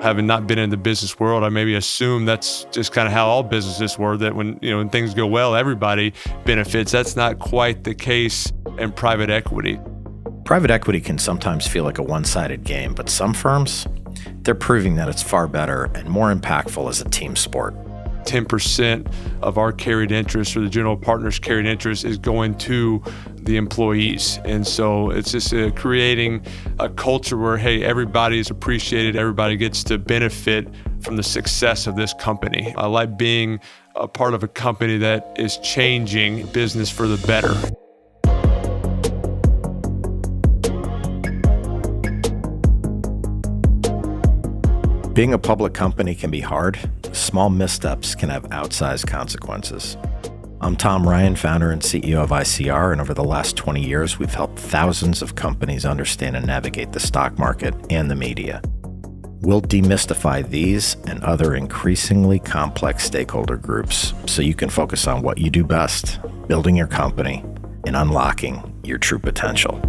Having not been in the business world, I maybe assume that's just kind of how all businesses work. That when you know when things go well, everybody benefits. That's not quite the case in private equity. Private equity can sometimes feel like a one-sided game, but some firms, they're proving that it's far better and more impactful as a team sport. 10% of our carried interest or the general partner's carried interest is going to the employees. And so it's just uh, creating a culture where, hey, everybody is appreciated, everybody gets to benefit from the success of this company. I like being a part of a company that is changing business for the better. Being a public company can be hard. Small missteps can have outsized consequences. I'm Tom Ryan, founder and CEO of ICR, and over the last 20 years, we've helped thousands of companies understand and navigate the stock market and the media. We'll demystify these and other increasingly complex stakeholder groups so you can focus on what you do best building your company and unlocking your true potential.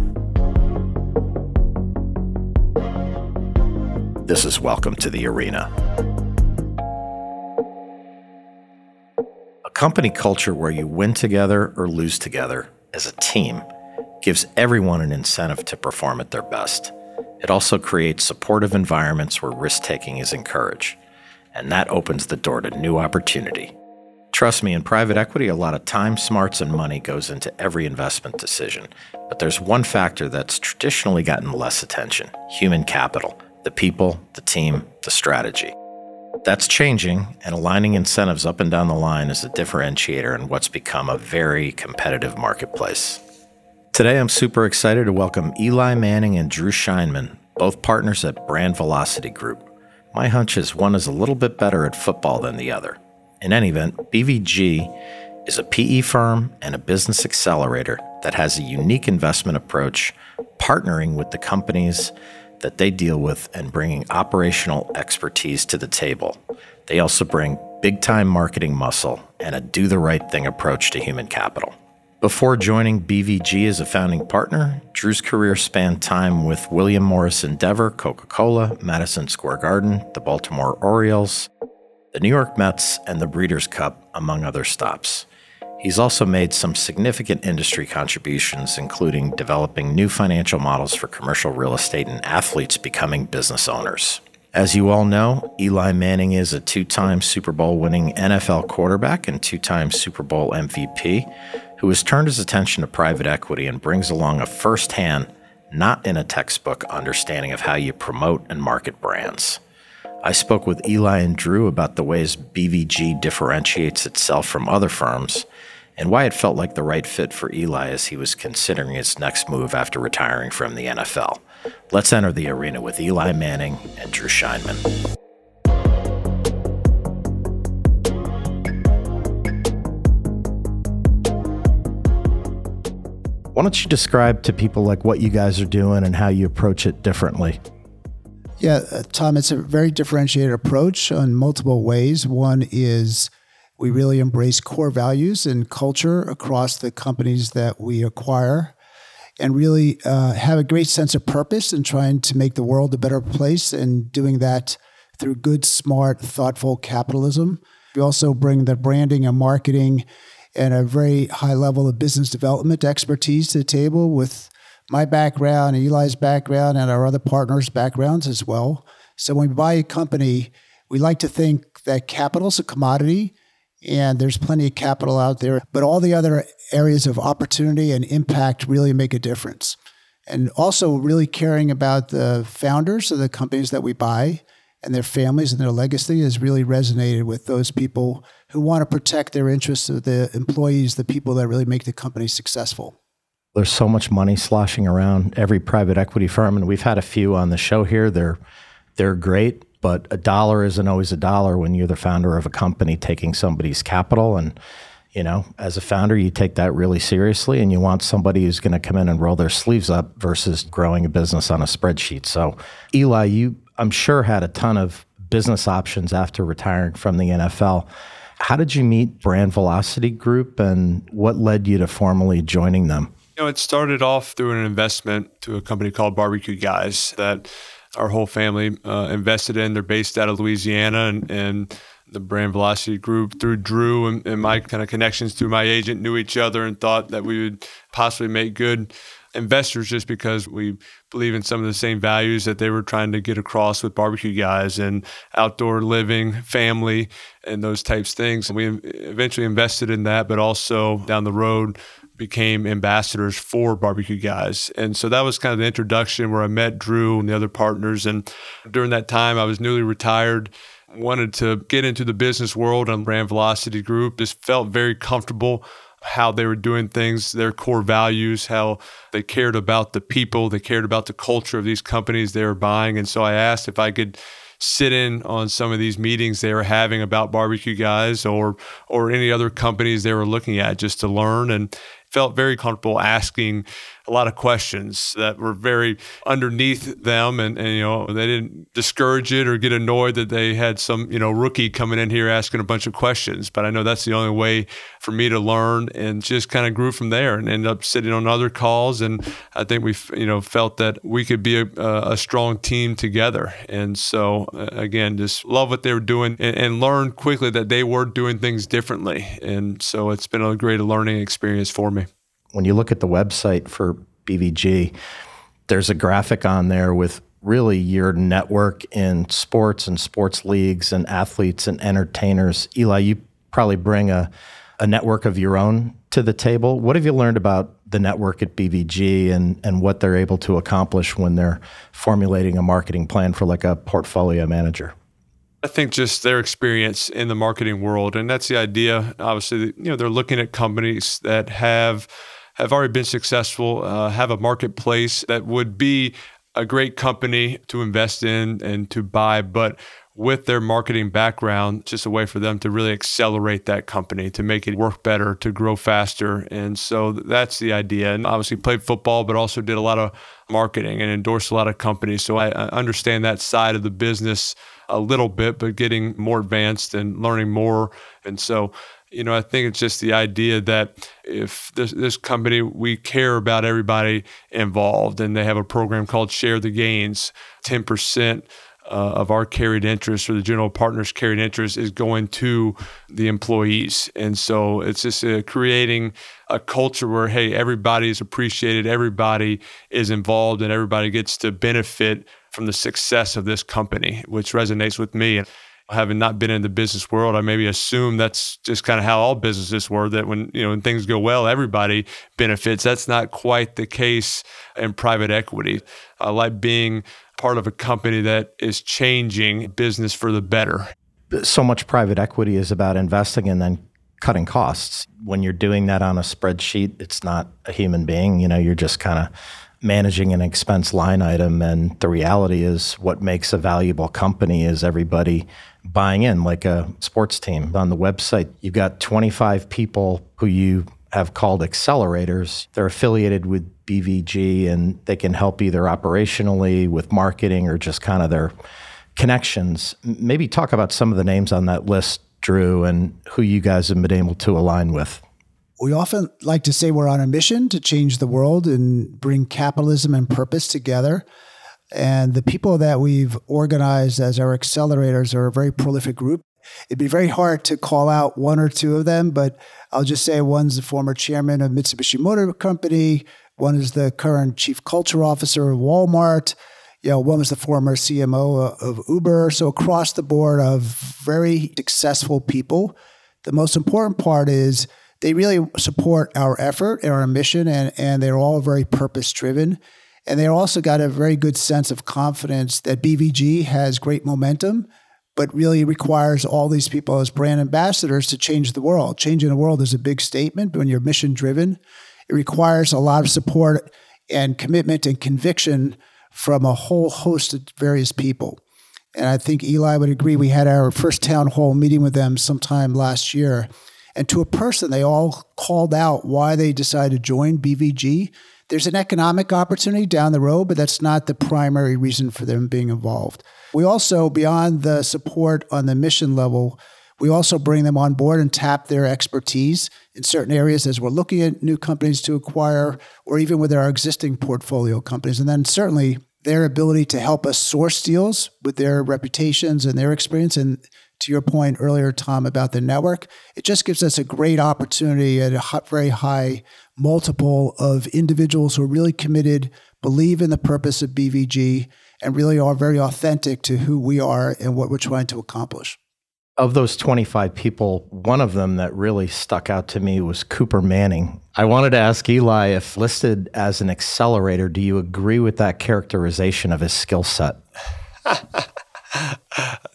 This is Welcome to the Arena. A company culture where you win together or lose together as a team gives everyone an incentive to perform at their best. It also creates supportive environments where risk taking is encouraged, and that opens the door to new opportunity. Trust me, in private equity, a lot of time, smarts, and money goes into every investment decision. But there's one factor that's traditionally gotten less attention human capital the people, the team, the strategy. That's changing, and aligning incentives up and down the line is a differentiator in what's become a very competitive marketplace. Today, I'm super excited to welcome Eli Manning and Drew Scheinman, both partners at Brand Velocity Group. My hunch is one is a little bit better at football than the other. In any event, BVG is a PE firm and a business accelerator that has a unique investment approach, partnering with the companies that they deal with and bringing operational expertise to the table. They also bring big time marketing muscle and a do the right thing approach to human capital. Before joining BVG as a founding partner, Drew's career spanned time with William Morris Endeavor, Coca Cola, Madison Square Garden, the Baltimore Orioles, the New York Mets, and the Breeders' Cup, among other stops. He's also made some significant industry contributions, including developing new financial models for commercial real estate and athletes becoming business owners. As you all know, Eli Manning is a two time Super Bowl winning NFL quarterback and two time Super Bowl MVP who has turned his attention to private equity and brings along a first hand, not in a textbook, understanding of how you promote and market brands. I spoke with Eli and Drew about the ways BVG differentiates itself from other firms and why it felt like the right fit for Eli as he was considering his next move after retiring from the NFL. Let's enter the arena with Eli Manning and Drew Scheinman. Why don't you describe to people like what you guys are doing and how you approach it differently? Yeah, uh, Tom, it's a very differentiated approach on multiple ways. One is we really embrace core values and culture across the companies that we acquire and really uh, have a great sense of purpose in trying to make the world a better place and doing that through good, smart, thoughtful capitalism. We also bring the branding and marketing and a very high level of business development expertise to the table with my background, and Eli's background, and our other partners' backgrounds as well. So when we buy a company, we like to think that capital is a commodity and there's plenty of capital out there, but all the other areas of opportunity and impact really make a difference. And also, really caring about the founders of the companies that we buy and their families and their legacy has really resonated with those people who want to protect their interests of the employees, the people that really make the company successful. There's so much money sloshing around every private equity firm, and we've had a few on the show here. They're they're great, but a dollar isn't always a dollar when you're the founder of a company taking somebody's capital. And, you know, as a founder, you take that really seriously and you want somebody who's going to come in and roll their sleeves up versus growing a business on a spreadsheet. So, Eli, you, I'm sure, had a ton of business options after retiring from the NFL. How did you meet Brand Velocity Group and what led you to formally joining them? You know, it started off through an investment to a company called Barbecue Guys that our whole family uh, invested in. They're based out of Louisiana and, and the Brand Velocity Group through Drew and, and my kind of connections through my agent knew each other and thought that we would possibly make good investors just because we believe in some of the same values that they were trying to get across with barbecue guys and outdoor living, family, and those types of things. We eventually invested in that, but also down the road became ambassadors for barbecue guys. And so that was kind of the introduction where I met Drew and the other partners. And during that time, I was newly retired wanted to get into the business world on Brand Velocity Group. Just felt very comfortable how they were doing things, their core values, how they cared about the people, they cared about the culture of these companies they were buying. And so I asked if I could sit in on some of these meetings they were having about barbecue guys or or any other companies they were looking at just to learn and felt very comfortable asking a lot of questions that were very underneath them and, and, you know they didn't discourage it or get annoyed that they had some you know rookie coming in here asking a bunch of questions. But i know that's the only way for me to learn and just kind of grew from there and ended up sitting on other calls. And i think we you know felt that we could be a, a strong team together. And so uh, again just love what they were doing and, and quickly that they were doing things differently. And so it's been a great learning experience for me when you look at the website for BVG, there's a graphic on there with really your network in sports and sports leagues and athletes and entertainers. Eli, you probably bring a, a network of your own to the table. What have you learned about the network at BVG and, and what they're able to accomplish when they're formulating a marketing plan for like a portfolio manager? I think just their experience in the marketing world, and that's the idea. Obviously, you know, they're looking at companies that have have already been successful, uh, have a marketplace that would be a great company to invest in and to buy, but with their marketing background, just a way for them to really accelerate that company, to make it work better, to grow faster. And so that's the idea. And obviously played football, but also did a lot of marketing and endorsed a lot of companies. So I understand that side of the business a little bit, but getting more advanced and learning more. And so you know, I think it's just the idea that if this, this company, we care about everybody involved, and they have a program called Share the Gains, 10%. Uh, of our carried interest or the general partner's carried interest is going to the employees. And so it's just uh, creating a culture where, hey, everybody is appreciated, everybody is involved, and everybody gets to benefit from the success of this company, which resonates with me having not been in the business world, I maybe assume that's just kind of how all businesses work. That when you know when things go well, everybody benefits. That's not quite the case in private equity. I like being part of a company that is changing business for the better. So much private equity is about investing and then cutting costs. When you're doing that on a spreadsheet, it's not a human being. You know, you're just kind of managing an expense line item and the reality is what makes a valuable company is everybody buying in like a sports team. On the website, you've got 25 people who you have called accelerators. They're affiliated with BVG and they can help either operationally with marketing or just kind of their connections. Maybe talk about some of the names on that list, Drew, and who you guys have been able to align with. We often like to say we're on a mission to change the world and bring capitalism and purpose together. And the people that we've organized as our accelerators are a very prolific group. It'd be very hard to call out one or two of them, but I'll just say one's the former chairman of Mitsubishi Motor Company, one is the current chief culture officer of Walmart, you know, one was the former CMO of Uber. So across the board of very successful people. The most important part is they really support our effort and our mission, and, and they're all very purpose driven. And they also got a very good sense of confidence that BVG has great momentum, but really requires all these people as brand ambassadors to change the world. Changing the world is a big statement, but when you're mission driven, it requires a lot of support and commitment and conviction from a whole host of various people. And I think Eli would agree. We had our first town hall meeting with them sometime last year. And to a person, they all called out why they decided to join BVG. There's an economic opportunity down the road, but that's not the primary reason for them being involved. We also, beyond the support on the mission level, we also bring them on board and tap their expertise in certain areas as we're looking at new companies to acquire, or even with our existing portfolio companies. And then certainly their ability to help us source deals with their reputations and their experience. And to your point earlier, Tom, about the network, it just gives us a great opportunity at a very high multiple of individuals who are really committed, believe in the purpose of BVG, and really are very authentic to who we are and what we're trying to accomplish. Of those 25 people, one of them that really stuck out to me was Cooper Manning. I wanted to ask Eli if listed as an accelerator, do you agree with that characterization of his skill set?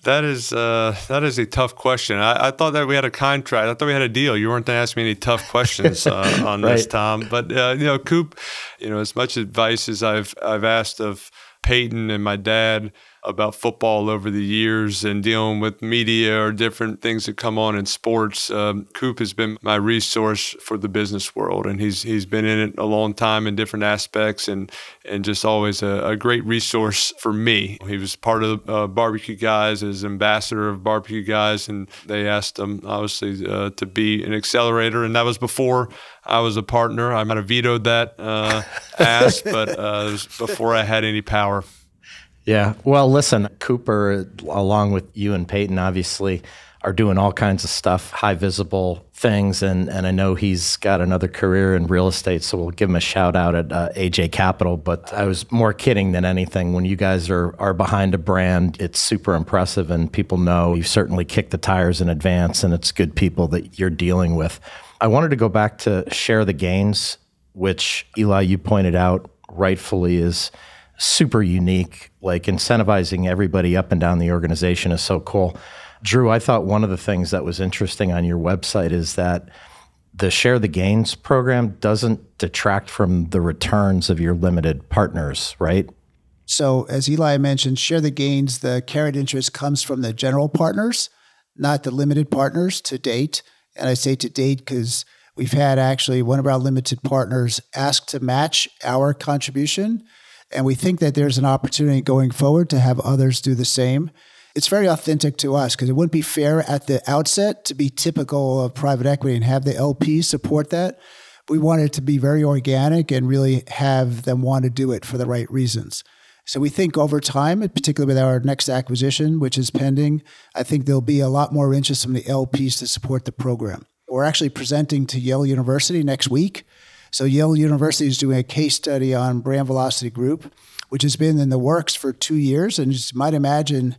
that is uh, that is a tough question. I, I, thought that we had a contract. I thought we had a deal. You weren't going to ask me any tough questions uh, on right. this, Tom. But uh, you know, Coop, you know, as much advice as I've I've asked of Peyton and my dad about football over the years and dealing with media or different things that come on in sports. Um, Coop has been my resource for the business world, and he's he's been in it a long time in different aspects, and and just always a, a great resource for me. He was part of uh, Barbecue Guys as ambassador of Barbecue Guys, and they asked him obviously uh, to be an accelerator, and that was before I was a partner. I might have vetoed that uh, ask, but uh, it was before I had any power. Yeah. Well, listen, Cooper, along with you and Peyton, obviously, are doing all kinds of stuff, high visible things. And, and I know he's got another career in real estate, so we'll give him a shout out at uh, AJ Capital. But I was more kidding than anything. When you guys are, are behind a brand, it's super impressive, and people know you've certainly kicked the tires in advance, and it's good people that you're dealing with. I wanted to go back to share the gains, which Eli, you pointed out rightfully is super unique. Like incentivizing everybody up and down the organization is so cool. Drew, I thought one of the things that was interesting on your website is that the share the gains program doesn't detract from the returns of your limited partners, right? So, as Eli mentioned, share the gains, the carried interest comes from the general partners, not the limited partners to date. And I say to date because we've had actually one of our limited partners ask to match our contribution. And we think that there's an opportunity going forward to have others do the same. It's very authentic to us because it wouldn't be fair at the outset to be typical of private equity and have the LP support that. We want it to be very organic and really have them want to do it for the right reasons. So we think over time, particularly with our next acquisition, which is pending, I think there'll be a lot more interest from the LPs to support the program. We're actually presenting to Yale University next week so Yale University is doing a case study on Brand Velocity Group, which has been in the works for two years. And you might imagine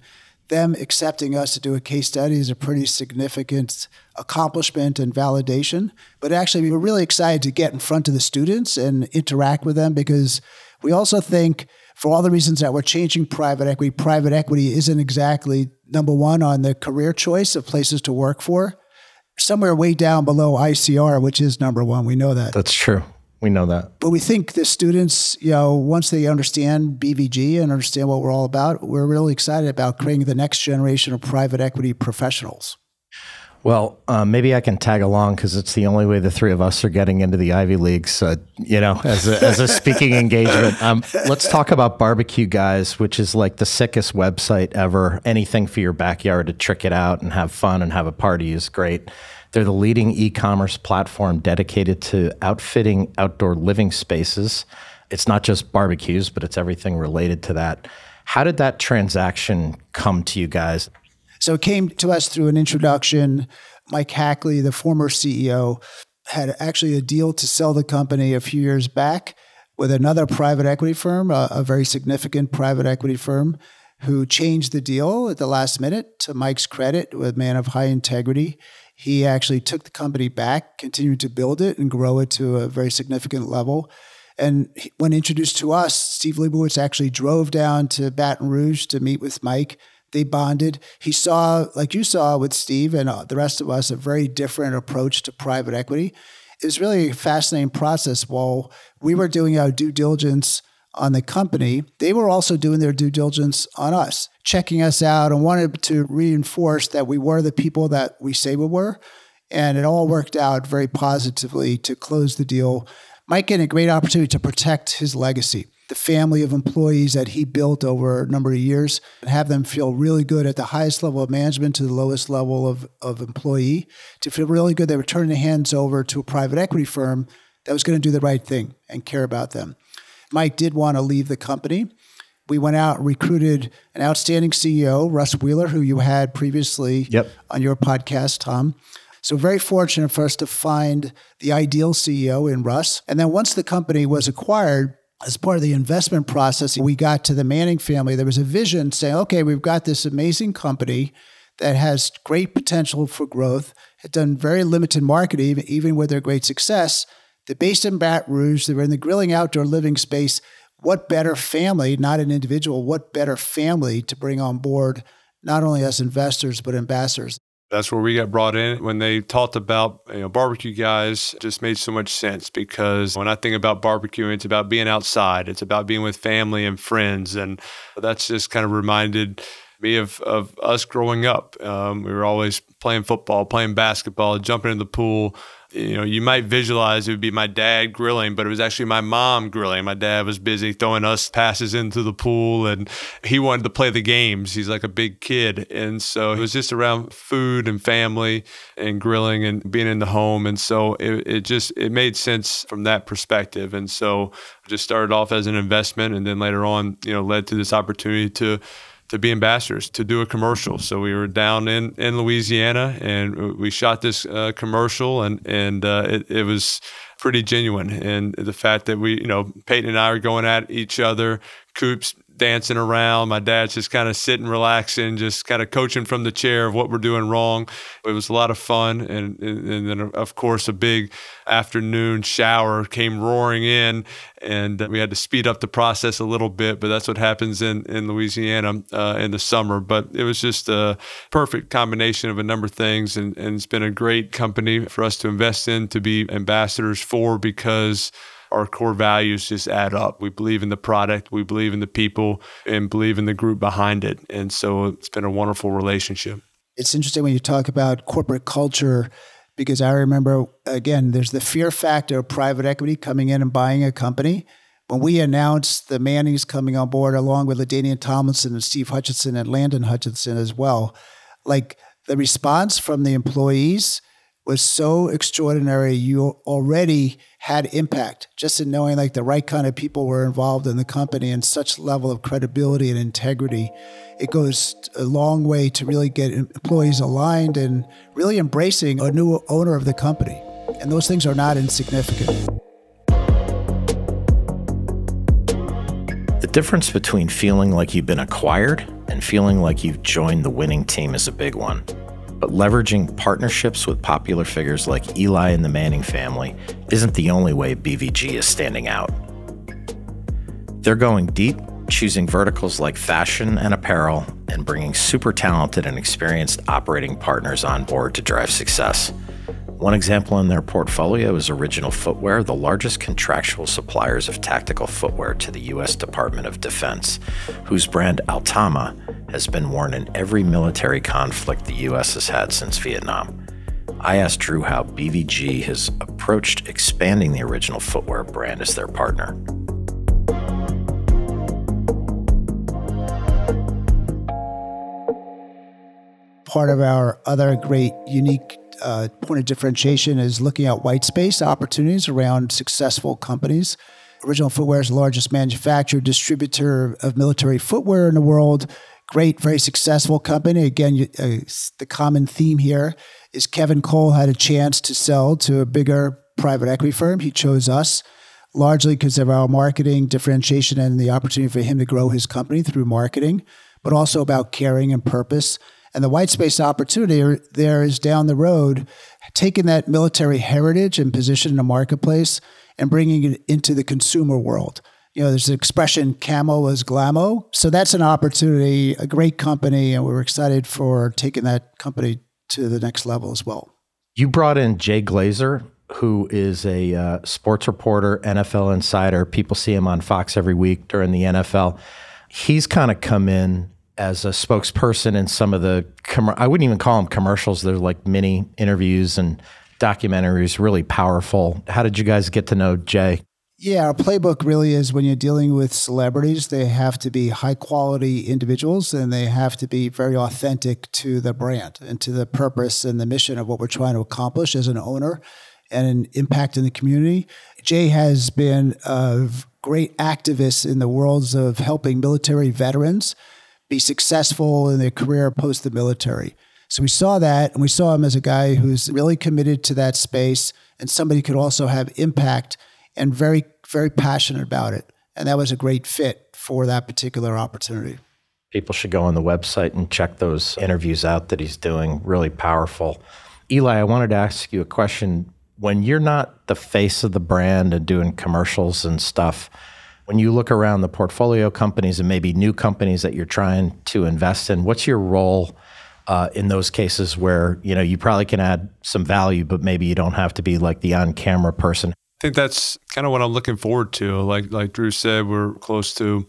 them accepting us to do a case study is a pretty significant accomplishment and validation. But actually, we're really excited to get in front of the students and interact with them because we also think, for all the reasons that we're changing private equity, private equity isn't exactly number one on the career choice of places to work for somewhere way down below ICR, which is number one. We know that. That's true. We know that. But we think the students, you know, once they understand BVG and understand what we're all about, we're really excited about creating the next generation of private equity professionals. Well, um, maybe I can tag along because it's the only way the three of us are getting into the Ivy Leagues, uh, you know, as a, as a speaking engagement. Um, let's talk about Barbecue Guys, which is like the sickest website ever. Anything for your backyard to trick it out and have fun and have a party is great. They're the leading e commerce platform dedicated to outfitting outdoor living spaces. It's not just barbecues, but it's everything related to that. How did that transaction come to you guys? So it came to us through an introduction. Mike Hackley, the former CEO, had actually a deal to sell the company a few years back with another private equity firm, a, a very significant private equity firm, who changed the deal at the last minute to Mike's credit, a man of high integrity. He actually took the company back, continued to build it and grow it to a very significant level. And when introduced to us, Steve Leibowitz actually drove down to Baton Rouge to meet with Mike they bonded. He saw, like you saw with Steve and uh, the rest of us, a very different approach to private equity. It was really a fascinating process. While we were doing our due diligence on the company, they were also doing their due diligence on us, checking us out and wanted to reinforce that we were the people that we say we were. And it all worked out very positively to close the deal. Mike getting a great opportunity to protect his legacy, the family of employees that he built over a number of years, and have them feel really good at the highest level of management to the lowest level of, of employee, to feel really good they were turning their hands over to a private equity firm that was going to do the right thing and care about them. Mike did want to leave the company. We went out and recruited an outstanding CEO, Russ Wheeler, who you had previously yep. on your podcast, Tom. So very fortunate for us to find the ideal CEO in Russ. And then once the company was acquired, as part of the investment process, we got to the Manning family. There was a vision saying, okay, we've got this amazing company that has great potential for growth, had done very limited marketing, even with their great success. They're based in Baton Rouge. They're in the grilling outdoor living space. What better family, not an individual, what better family to bring on board, not only as investors, but ambassadors? That's where we got brought in. When they talked about you know, barbecue guys, just made so much sense because when I think about barbecue, it's about being outside. It's about being with family and friends. And that's just kind of reminded me of, of us growing up. Um, we were always playing football, playing basketball, jumping in the pool you know, you might visualize it would be my dad grilling, but it was actually my mom grilling. My dad was busy throwing us passes into the pool and he wanted to play the games. He's like a big kid. And so it was just around food and family and grilling and being in the home. And so it, it just, it made sense from that perspective. And so just started off as an investment and then later on, you know, led to this opportunity to to be ambassadors to do a commercial. So we were down in, in Louisiana and we shot this uh, commercial and and uh, it, it was pretty genuine. And the fact that we, you know, Peyton and I are going at each other, Coops dancing around. My dad's just kind of sitting, relaxing, just kind of coaching from the chair of what we're doing wrong. It was a lot of fun. And, and then, of course, a big afternoon shower came roaring in, and we had to speed up the process a little bit. But that's what happens in, in Louisiana uh, in the summer. But it was just a perfect combination of a number of things. And, and it's been a great company for us to invest in, to be ambassadors for, because our core values just add up. We believe in the product, we believe in the people, and believe in the group behind it. And so it's been a wonderful relationship. It's interesting when you talk about corporate culture because I remember, again, there's the fear factor of private equity coming in and buying a company. When we announced the Mannings coming on board, along with LaDainian Tomlinson and Steve Hutchinson and Landon Hutchinson as well, like the response from the employees was so extraordinary. You already had impact just in knowing like the right kind of people were involved in the company and such level of credibility and integrity. It goes a long way to really get employees aligned and really embracing a new owner of the company. And those things are not insignificant. The difference between feeling like you've been acquired and feeling like you've joined the winning team is a big one. But leveraging partnerships with popular figures like Eli and the Manning family isn't the only way BVG is standing out. They're going deep, choosing verticals like fashion and apparel, and bringing super talented and experienced operating partners on board to drive success. One example in their portfolio is Original Footwear, the largest contractual suppliers of tactical footwear to the U.S. Department of Defense, whose brand Altama has been worn in every military conflict the U.S. has had since Vietnam. I asked Drew how BVG has approached expanding the Original Footwear brand as their partner. Part of our other great, unique uh, point of differentiation is looking at white space opportunities around successful companies. Original Footwear is the largest manufacturer, distributor of military footwear in the world. Great, very successful company. Again, you, uh, the common theme here is Kevin Cole had a chance to sell to a bigger private equity firm. He chose us largely because of our marketing differentiation and the opportunity for him to grow his company through marketing, but also about caring and purpose. And the white space opportunity there is down the road, taking that military heritage and position in the marketplace and bringing it into the consumer world. You know, there's an expression, camo is glamo. So that's an opportunity, a great company, and we're excited for taking that company to the next level as well. You brought in Jay Glazer who is a uh, sports reporter, NFL insider. People see him on Fox every week during the NFL. He's kind of come in as a spokesperson in some of the, com- I wouldn't even call them commercials. They're like mini interviews and documentaries, really powerful. How did you guys get to know Jay? Yeah, our playbook really is when you're dealing with celebrities, they have to be high quality individuals and they have to be very authentic to the brand and to the purpose and the mission of what we're trying to accomplish as an owner and an impact in the community. Jay has been a great activist in the worlds of helping military veterans be successful in their career post the military. So we saw that and we saw him as a guy who's really committed to that space and somebody could also have impact and very, very passionate about it. And that was a great fit for that particular opportunity. People should go on the website and check those interviews out that he's doing. Really powerful. Eli, I wanted to ask you a question. When you're not the face of the brand and doing commercials and stuff, when you look around the portfolio companies and maybe new companies that you're trying to invest in, what's your role uh, in those cases where you know you probably can add some value, but maybe you don't have to be like the on-camera person? I think that's kind of what I'm looking forward to. Like like Drew said, we're close to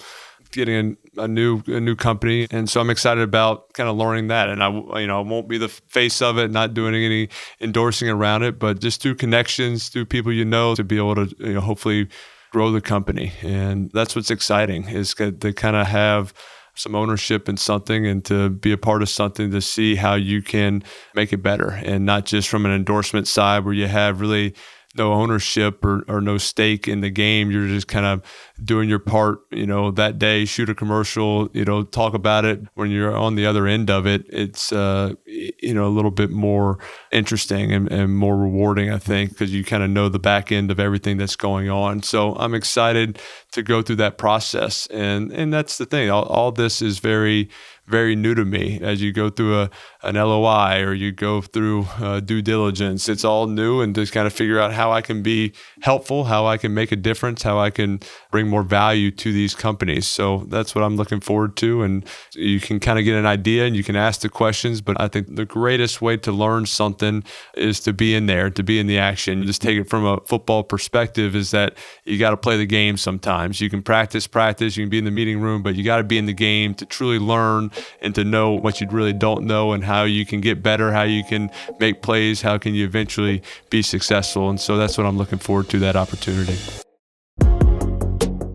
getting a, a, new a new company, and so I'm excited about kind of learning that. And I you know won't be the face of it, not doing any endorsing around it, but just through connections, through people you know, to be able to you know hopefully grow the company. And that's what's exciting is to kind of have some ownership in something and to be a part of something to see how you can make it better and not just from an endorsement side where you have really no ownership or, or no stake in the game. You're just kind of doing your part, you know, that day, shoot a commercial, you know, talk about it. When you're on the other end of it, it's, uh, you know, a little bit more interesting and, and more rewarding, I think, because you kind of know the back end of everything that's going on. So I'm excited to go through that process. And, and that's the thing. All, all this is very, very new to me as you go through a, an LOI or you go through uh, due diligence. It's all new and just kind of figure out how I can be helpful, how I can make a difference, how I can bring more value to these companies. So that's what I'm looking forward to. And you can kind of get an idea and you can ask the questions. But I think the greatest way to learn something is to be in there, to be in the action. Just take it from a football perspective is that you got to play the game sometimes. You can practice, practice, you can be in the meeting room, but you got to be in the game to truly learn and to know what you really don't know and how you can get better, how you can make plays, how can you eventually be successful. And so that's what I'm looking forward to that opportunity.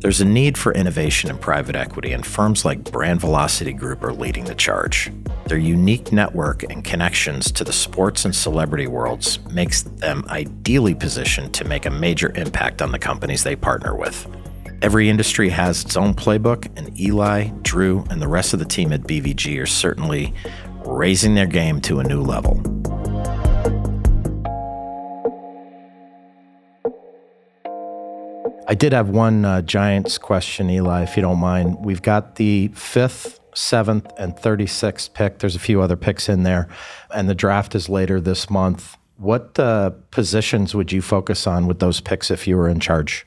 There's a need for innovation in private equity, and firms like Brand Velocity Group are leading the charge. Their unique network and connections to the sports and celebrity worlds makes them ideally positioned to make a major impact on the companies they partner with. Every industry has its own playbook, and Eli, Drew, and the rest of the team at BVG are certainly raising their game to a new level. I did have one uh, Giants question, Eli, if you don't mind. We've got the fifth, seventh, and 36th pick. There's a few other picks in there, and the draft is later this month. What uh, positions would you focus on with those picks if you were in charge?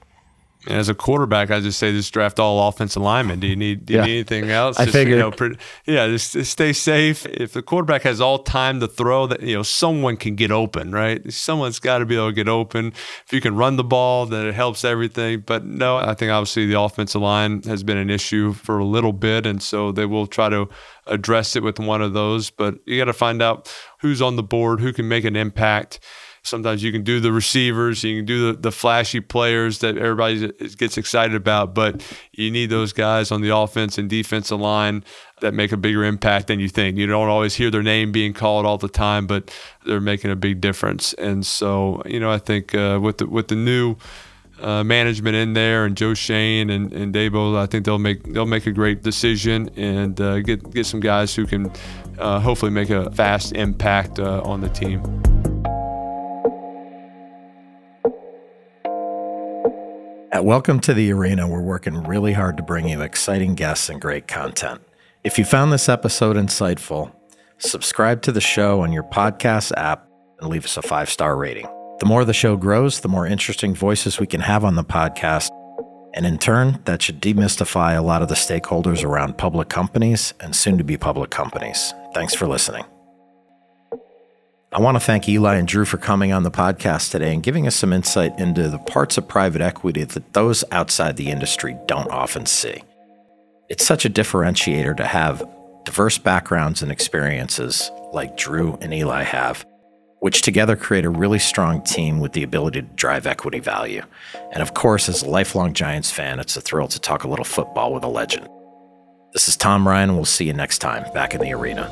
As a quarterback, I just say just draft all offensive linemen. Do you need do you yeah. need anything else? I just, figured. You know, yeah, just, just, stay safe. If the quarterback has all time to throw, that you know someone can get open, right? Someone's got to be able to get open. If you can run the ball, then it helps everything. But no, I think obviously the offensive line has been an issue for a little bit, and so they will try to address it with one of those. But you got to find out who's on the board, who can make an impact Sometimes you can do the receivers, you can do the, the flashy players that everybody gets excited about, but you need those guys on the offense and defensive line that make a bigger impact than you think. You don't always hear their name being called all the time, but they're making a big difference. And so, you know, I think uh, with the with the new uh, management in there and Joe Schoen and, and Daboll, I think they'll make they'll make a great decision and uh, get get some guys who can uh, hopefully make a fast impact uh, on the team. At Welcome to the Arena, we're working really hard to bring you exciting guests and great content. If you found this episode insightful, subscribe to the show on your podcast app and leave us a five star rating. The more the show grows, the more interesting voices we can have on the podcast. And in turn, that should demystify a lot of the stakeholders around public companies and soon to be public companies. Thanks for listening. I want to thank Eli and Drew for coming on the podcast today and giving us some insight into the parts of private equity that those outside the industry don't often see. It's such a differentiator to have diverse backgrounds and experiences like Drew and Eli have, which together create a really strong team with the ability to drive equity value. And of course, as a lifelong Giants fan, it's a thrill to talk a little football with a legend. This is Tom Ryan, and we'll see you next time back in the arena.